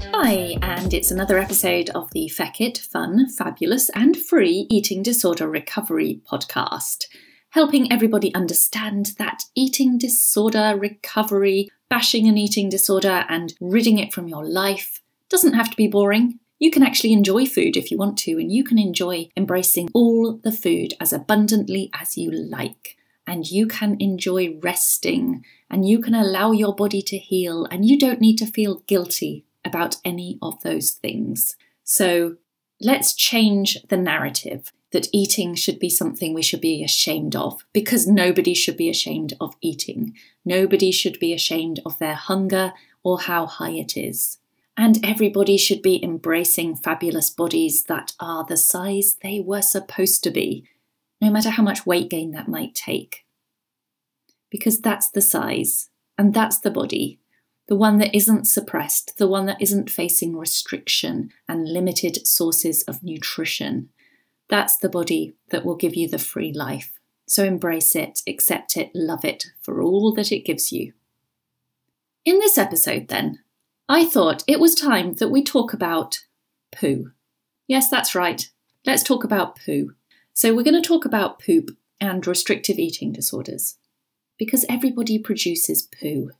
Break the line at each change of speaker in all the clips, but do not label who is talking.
Hi, and it's another episode of the Feckit Fun, Fabulous, and Free Eating Disorder Recovery podcast, helping everybody understand that eating disorder recovery, bashing an eating disorder, and ridding it from your life doesn't have to be boring. You can actually enjoy food if you want to, and you can enjoy embracing all the food as abundantly as you like. And you can enjoy resting, and you can allow your body to heal, and you don't need to feel guilty about any of those things. So let's change the narrative that eating should be something we should be ashamed of because nobody should be ashamed of eating. Nobody should be ashamed of their hunger or how high it is. And everybody should be embracing fabulous bodies that are the size they were supposed to be, no matter how much weight gain that might take. Because that's the size and that's the body the one that isn't suppressed, the one that isn't facing restriction and limited sources of nutrition. That's the body that will give you the free life. So embrace it, accept it, love it for all that it gives you. In this episode, then, I thought it was time that we talk about poo. Yes, that's right. Let's talk about poo. So, we're going to talk about poop and restrictive eating disorders because everybody produces poo.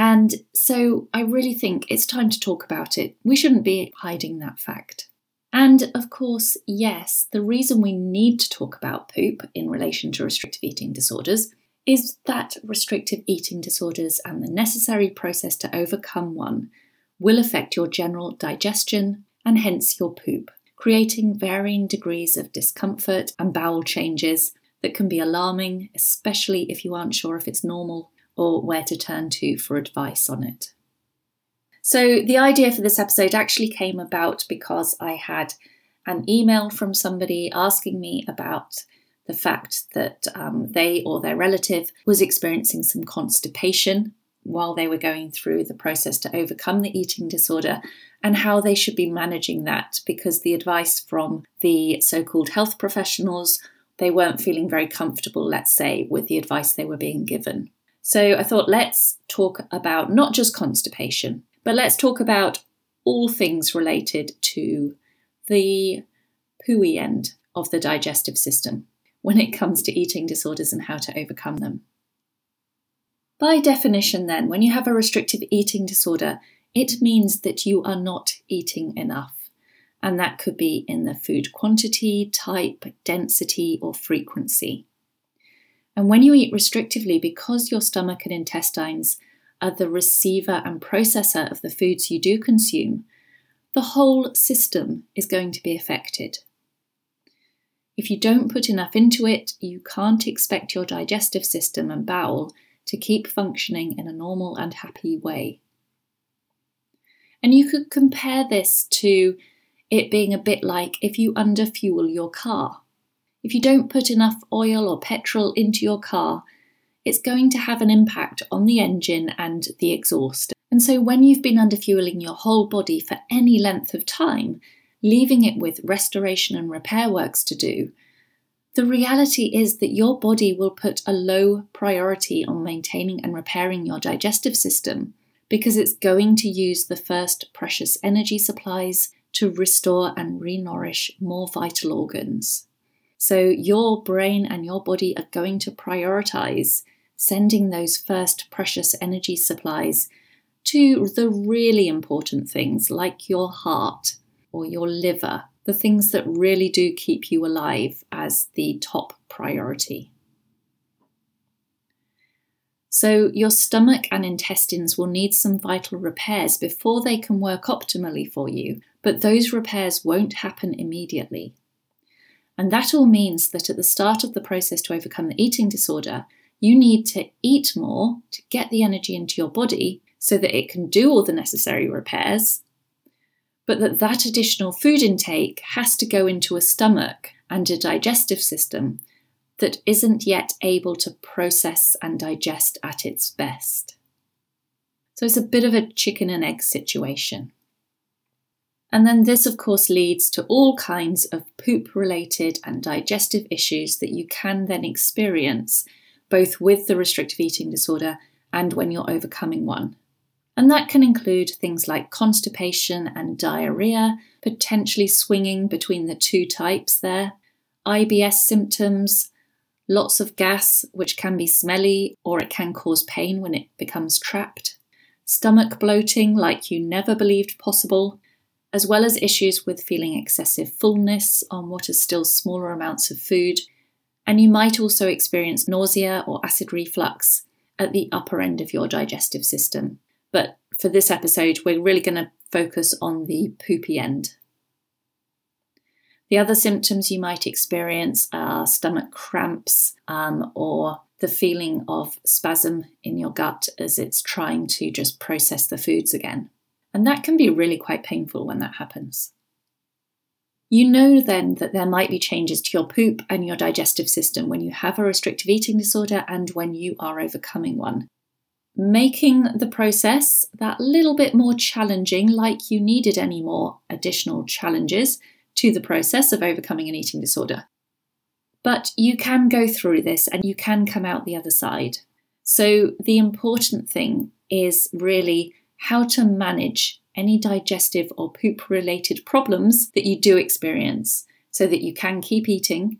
And so I really think it's time to talk about it. We shouldn't be hiding that fact. And of course, yes, the reason we need to talk about poop in relation to restrictive eating disorders is that restrictive eating disorders and the necessary process to overcome one will affect your general digestion and hence your poop, creating varying degrees of discomfort and bowel changes that can be alarming, especially if you aren't sure if it's normal or where to turn to for advice on it. So, the idea for this episode actually came about because I had an email from somebody asking me about the fact that um, they or their relative was experiencing some constipation while they were going through the process to overcome the eating disorder and how they should be managing that because the advice from the so called health professionals they weren't feeling very comfortable let's say with the advice they were being given so I thought, let's talk about not just constipation, but let's talk about all things related to the pooey end of the digestive system when it comes to eating disorders and how to overcome them. By definition, then, when you have a restrictive eating disorder, it means that you are not eating enough. And that could be in the food quantity, type, density, or frequency. And when you eat restrictively, because your stomach and intestines are the receiver and processor of the foods you do consume, the whole system is going to be affected. If you don't put enough into it, you can't expect your digestive system and bowel to keep functioning in a normal and happy way. And you could compare this to it being a bit like if you underfuel your car. If you don't put enough oil or petrol into your car, it's going to have an impact on the engine and the exhaust. And so, when you've been underfueling your whole body for any length of time, leaving it with restoration and repair works to do, the reality is that your body will put a low priority on maintaining and repairing your digestive system because it's going to use the first precious energy supplies to restore and re nourish more vital organs. So your brain and your body are going to prioritize sending those first precious energy supplies to the really important things like your heart or your liver, the things that really do keep you alive as the top priority. So, your stomach and intestines will need some vital repairs before they can work optimally for you, but those repairs won't happen immediately. And that all means that at the start of the process to overcome the eating disorder, you need to eat more to get the energy into your body so that it can do all the necessary repairs. but that that additional food intake has to go into a stomach and a digestive system that isn't yet able to process and digest at its best. So it's a bit of a chicken and egg situation. And then this, of course, leads to all kinds of poop related and digestive issues that you can then experience both with the restrictive eating disorder and when you're overcoming one. And that can include things like constipation and diarrhea, potentially swinging between the two types there, IBS symptoms, lots of gas, which can be smelly or it can cause pain when it becomes trapped, stomach bloating like you never believed possible, as well as issues with feeling excessive fullness on what are still smaller amounts of food. And you might also experience nausea or acid reflux at the upper end of your digestive system. But for this episode, we're really going to focus on the poopy end. The other symptoms you might experience are stomach cramps um, or the feeling of spasm in your gut as it's trying to just process the foods again. And that can be really quite painful when that happens. You know then that there might be changes to your poop and your digestive system when you have a restrictive eating disorder and when you are overcoming one. Making the process that little bit more challenging, like you needed any more additional challenges to the process of overcoming an eating disorder. But you can go through this and you can come out the other side. So, the important thing is really how to manage any digestive or poop related problems that you do experience so that you can keep eating,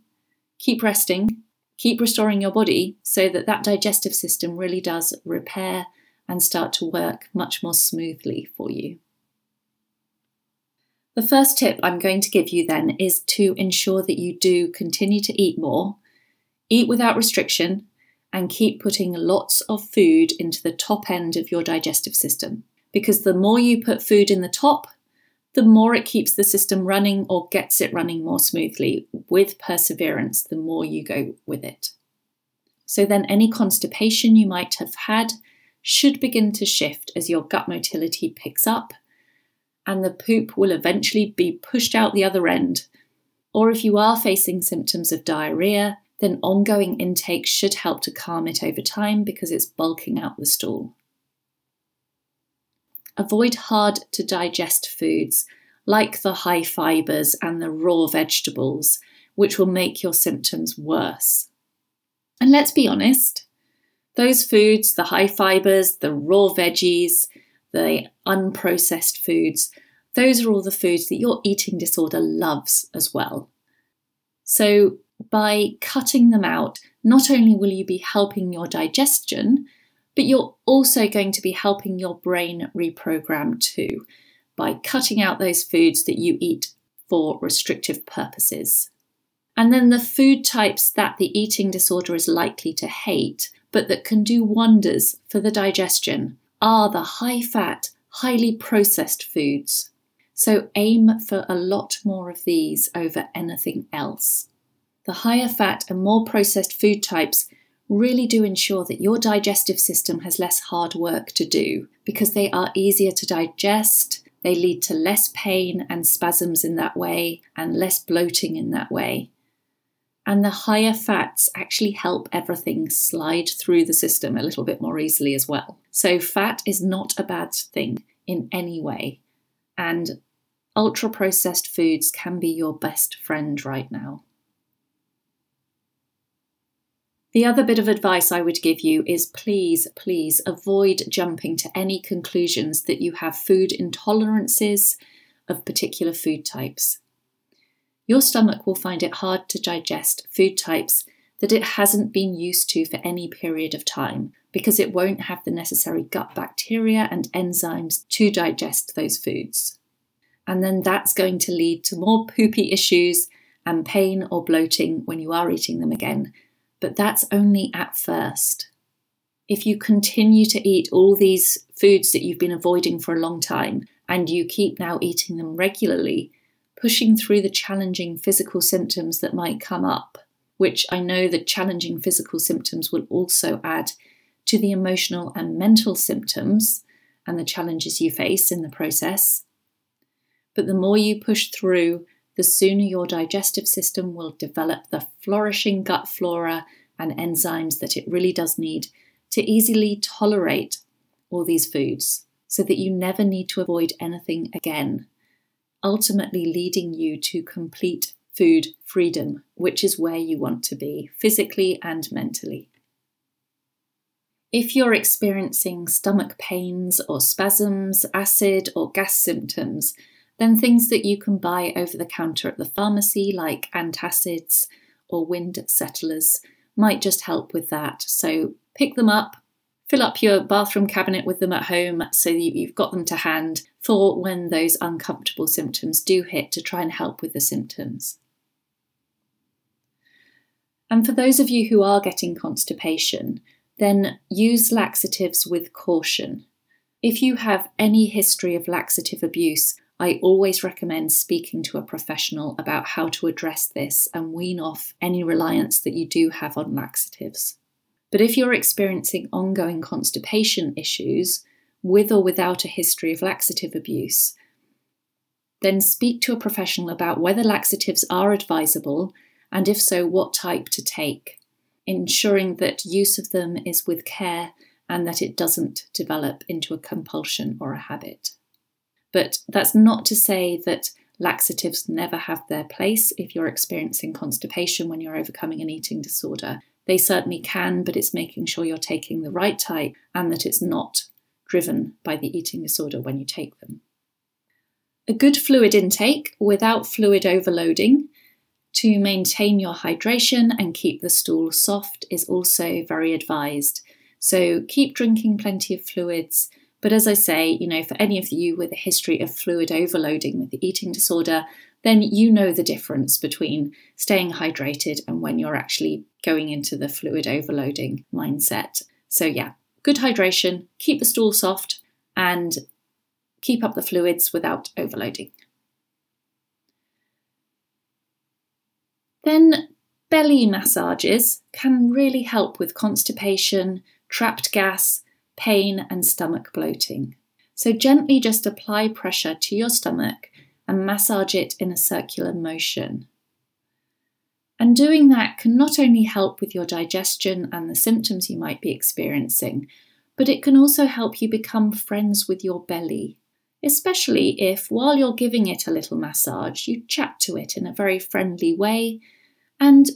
keep resting, keep restoring your body so that that digestive system really does repair and start to work much more smoothly for you. The first tip I'm going to give you then is to ensure that you do continue to eat more, eat without restriction, and keep putting lots of food into the top end of your digestive system because the more you put food in the top, the more it keeps the system running or gets it running more smoothly. With perseverance, the more you go with it. So then, any constipation you might have had should begin to shift as your gut motility picks up, and the poop will eventually be pushed out the other end. Or if you are facing symptoms of diarrhea, then ongoing intake should help to calm it over time because it's bulking out the stool. Avoid hard to digest foods like the high fibres and the raw vegetables, which will make your symptoms worse. And let's be honest, those foods, the high fibres, the raw veggies, the unprocessed foods, those are all the foods that your eating disorder loves as well. So, by cutting them out, not only will you be helping your digestion, but you're also going to be helping your brain reprogram too by cutting out those foods that you eat for restrictive purposes. And then the food types that the eating disorder is likely to hate, but that can do wonders for the digestion, are the high fat, highly processed foods. So aim for a lot more of these over anything else. The higher fat and more processed food types really do ensure that your digestive system has less hard work to do because they are easier to digest, they lead to less pain and spasms in that way, and less bloating in that way. And the higher fats actually help everything slide through the system a little bit more easily as well. So, fat is not a bad thing in any way. And ultra processed foods can be your best friend right now. The other bit of advice I would give you is please, please avoid jumping to any conclusions that you have food intolerances of particular food types. Your stomach will find it hard to digest food types that it hasn't been used to for any period of time because it won't have the necessary gut bacteria and enzymes to digest those foods. And then that's going to lead to more poopy issues and pain or bloating when you are eating them again but that's only at first. If you continue to eat all these foods that you've been avoiding for a long time and you keep now eating them regularly, pushing through the challenging physical symptoms that might come up, which I know the challenging physical symptoms will also add to the emotional and mental symptoms and the challenges you face in the process. But the more you push through, the sooner your digestive system will develop the flourishing gut flora and enzymes that it really does need to easily tolerate all these foods so that you never need to avoid anything again, ultimately leading you to complete food freedom, which is where you want to be physically and mentally. If you're experiencing stomach pains or spasms, acid or gas symptoms, then things that you can buy over the counter at the pharmacy, like antacids or wind settlers, might just help with that. So pick them up, fill up your bathroom cabinet with them at home so you've got them to hand for when those uncomfortable symptoms do hit to try and help with the symptoms. And for those of you who are getting constipation, then use laxatives with caution. If you have any history of laxative abuse, I always recommend speaking to a professional about how to address this and wean off any reliance that you do have on laxatives. But if you're experiencing ongoing constipation issues, with or without a history of laxative abuse, then speak to a professional about whether laxatives are advisable and if so, what type to take, ensuring that use of them is with care and that it doesn't develop into a compulsion or a habit. But that's not to say that laxatives never have their place if you're experiencing constipation when you're overcoming an eating disorder. They certainly can, but it's making sure you're taking the right type and that it's not driven by the eating disorder when you take them. A good fluid intake without fluid overloading to maintain your hydration and keep the stool soft is also very advised. So keep drinking plenty of fluids but as I say, you know, for any of you with a history of fluid overloading with the eating disorder, then you know the difference between staying hydrated and when you're actually going into the fluid overloading mindset. So, yeah, good hydration, keep the stool soft, and keep up the fluids without overloading. Then, belly massages can really help with constipation, trapped gas, pain, and stomach bloating. So gently just apply pressure to your stomach and massage it in a circular motion. And doing that can not only help with your digestion and the symptoms you might be experiencing, but it can also help you become friends with your belly, especially if, while you're giving it a little massage, you chat to it in a very friendly way and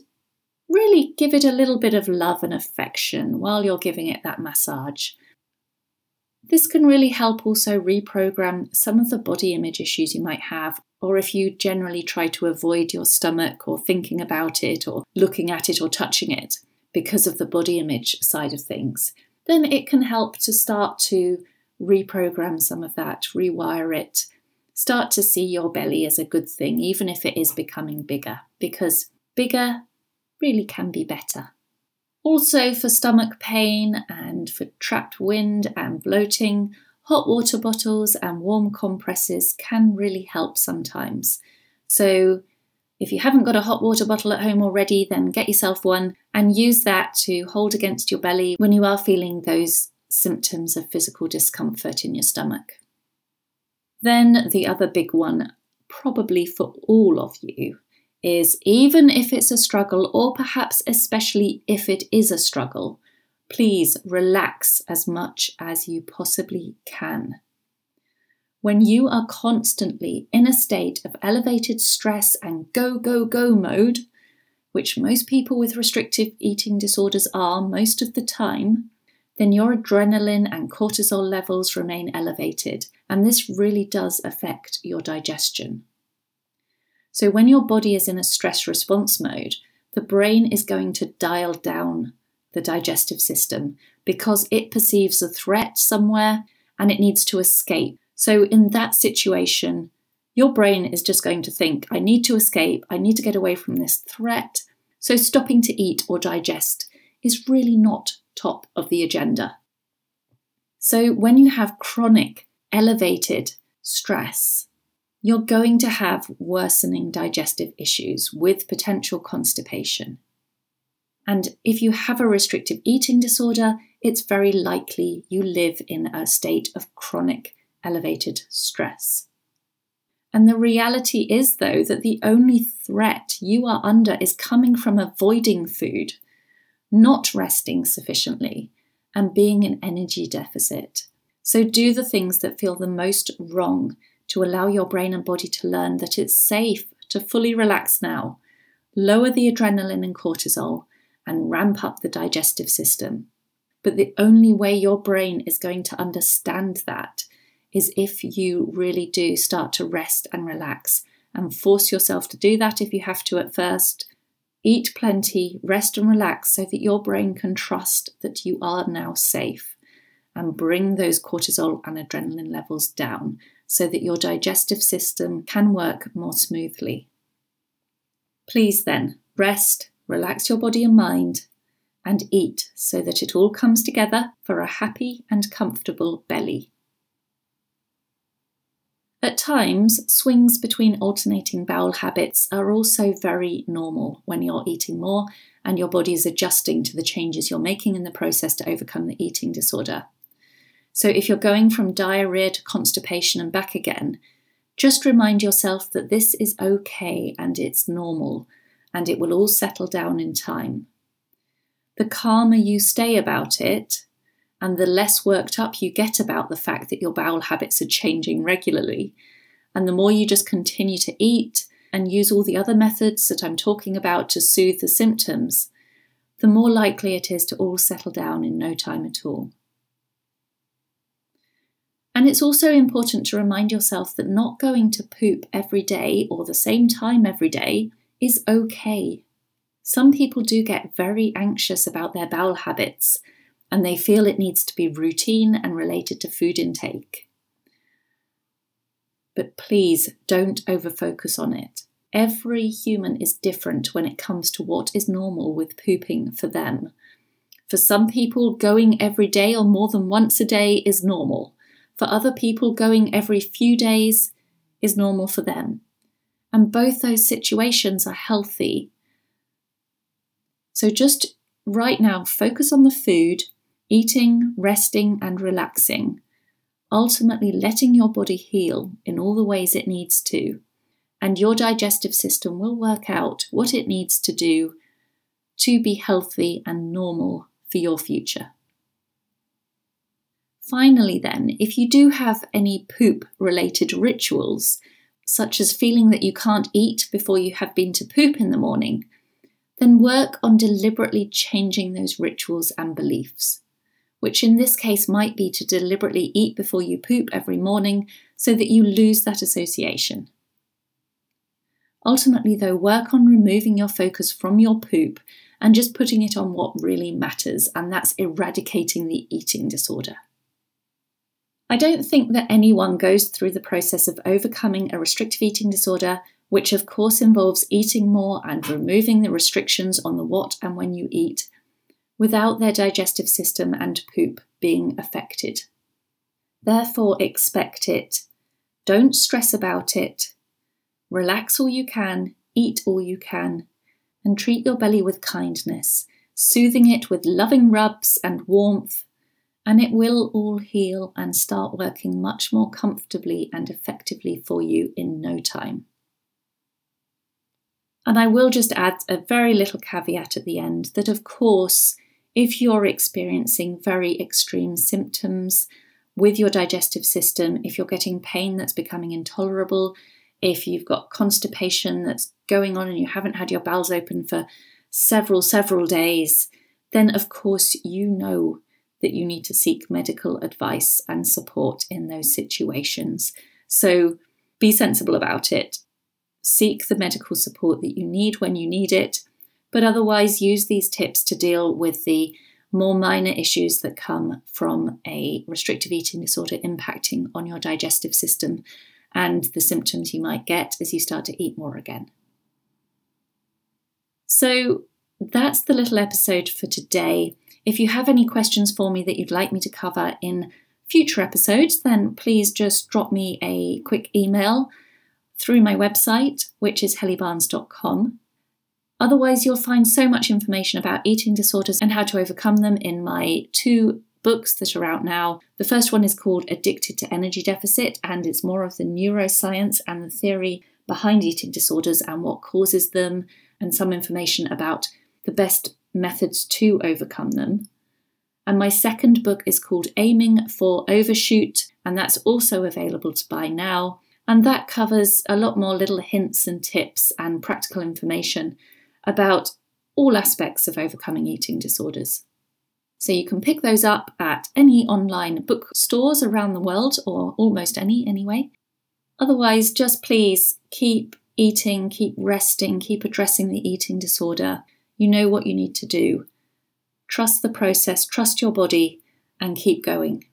really give it a little bit of love and affection while you're giving it that massage. This can really help also reprogram some of the body image issues you might have, or if you generally try to avoid your stomach or thinking about it or looking at it or touching it because of the body image side of things, then it can help to start to reprogram some of that, rewire it, start to see your belly as a good thing, even if it is becoming bigger, because bigger really can be better. Also, for stomach pain and for trapped wind and bloating, hot water bottles and warm compresses can really help sometimes. So, if you haven't got a hot water bottle at home already, then get yourself one and use that to hold against your belly when you are feeling those symptoms of physical discomfort in your stomach. Then, the other big one, probably for all of you, is even if it's a struggle, or perhaps especially if it is a struggle, please relax as much as you possibly can. When you are constantly in a state of elevated stress and go, go, go mode, which most people with restrictive eating disorders are most of the time, then your adrenaline and cortisol levels remain elevated, and this really does affect your digestion. So, when your body is in a stress response mode, the brain is going to dial down the digestive system because it perceives a threat somewhere and it needs to escape. So, in that situation, your brain is just going to think, I need to escape, I need to get away from this threat. So, stopping to eat or digest is really not top of the agenda. So, when you have chronic, elevated stress, you're going to have worsening digestive issues with potential constipation. And if you have a restrictive eating disorder, it's very likely you live in a state of chronic elevated stress. And the reality is, though, that the only threat you are under is coming from avoiding food, not resting sufficiently, and being in energy deficit. So do the things that feel the most wrong to allow your brain and body to learn that it's safe to fully relax now, lower the adrenaline and cortisol, and ramp up the digestive system. But the only way your brain is going to understand that is if you really do start to rest and relax and force yourself to do that if you have to at first. Eat plenty, rest and relax so that your brain can trust that you are now safe and bring those cortisol and adrenaline levels down so that your digestive system can work more smoothly. Please then rest, relax your body and mind, and eat so that it all comes together for a happy and comfortable belly. At times, swings between alternating bowel habits are also very normal when you're eating more and your body is adjusting to the changes you're making in the process to overcome the eating disorder. So, if you're going from diarrhea to constipation and back again, just remind yourself that this is okay and it's normal, and it will all settle down in time. The calmer you stay about it, and the less worked up you get about the fact that your bowel habits are changing regularly. And the more you just continue to eat and use all the other methods that I'm talking about to soothe the symptoms, the more likely it is to all settle down in no time at all. And it's also important to remind yourself that not going to poop every day or the same time every day is okay. Some people do get very anxious about their bowel habits and they feel it needs to be routine and related to food intake. But please don't overfocus on it. Every human is different when it comes to what is normal with pooping for them. For some people, going every day or more than once a day is normal. For other people, going every few days is normal for them. And both those situations are healthy. So just right now, focus on the food eating, resting, and relaxing, ultimately letting your body heal in all the ways it needs to, and your digestive system will work out what it needs to do to be healthy and normal for your future. Finally, then, if you do have any poop related rituals, such as feeling that you can't eat before you have been to poop in the morning, then work on deliberately changing those rituals and beliefs which in this case might be to deliberately eat before you poop every morning so that you lose that association. Ultimately, though, work on removing your focus from your poop and just putting it on what really matters, and that's eradicating the eating disorder. I don't think that anyone goes through the process of overcoming a restrictive eating disorder, which of course involves eating more and removing the restrictions on the what and when you eat, without their digestive system and poop being affected. Therefore, expect it. Don't stress about it. Relax all you can, eat all you can, and treat your belly with kindness, soothing it with loving rubs and warmth, and it will all heal and start working much more comfortably and effectively for you in no time. And I will just add a very little caveat at the end that, of course, if you're experiencing very extreme symptoms with your digestive system, if you're getting pain that's becoming intolerable, if you've got constipation that's going on and you haven't had your bowels open for several, several days, then of course you know that you need to seek medical advice and support in those situations. So be sensible about it. Seek the medical support that you need when you need it but otherwise use these tips to deal with the more minor issues that come from a restrictive eating disorder impacting on your digestive system and the symptoms you might get as you start to eat more again. So that's the little episode for today. If you have any questions for me that you'd like me to cover in future episodes, then please just drop me a quick email through my website, which is hellybarnes.com. Otherwise, you'll find so much information about eating disorders and how to overcome them in my two books that are out now. The first one is called Addicted to Energy Deficit, and it's more of the neuroscience and the theory behind eating disorders and what causes them, and some information about the best methods to overcome them. And my second book is called Aiming for Overshoot, and that's also available to buy now. And that covers a lot more little hints and tips and practical information about all aspects of overcoming eating disorders. So you can pick those up at any online bookstores around the world, or almost any anyway. Otherwise, just please keep eating, keep resting, keep addressing the eating disorder. You know what you need to do. Trust the process, trust your body, and keep going.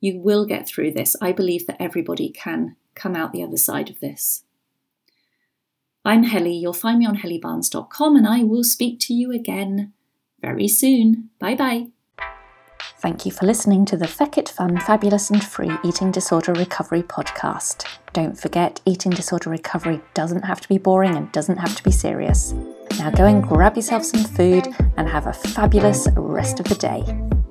You will get through this. I believe that everybody can come out the other side of this. I'm Helly. You'll find me on hellybarnes.com and I will speak to you again very soon. Bye bye.
Thank you for listening to the Feckit Fun, Fabulous and Free Eating Disorder Recovery podcast. Don't forget, eating disorder recovery doesn't have to be boring and doesn't have to be serious. Now go and grab yourself some food and have a fabulous rest of the day.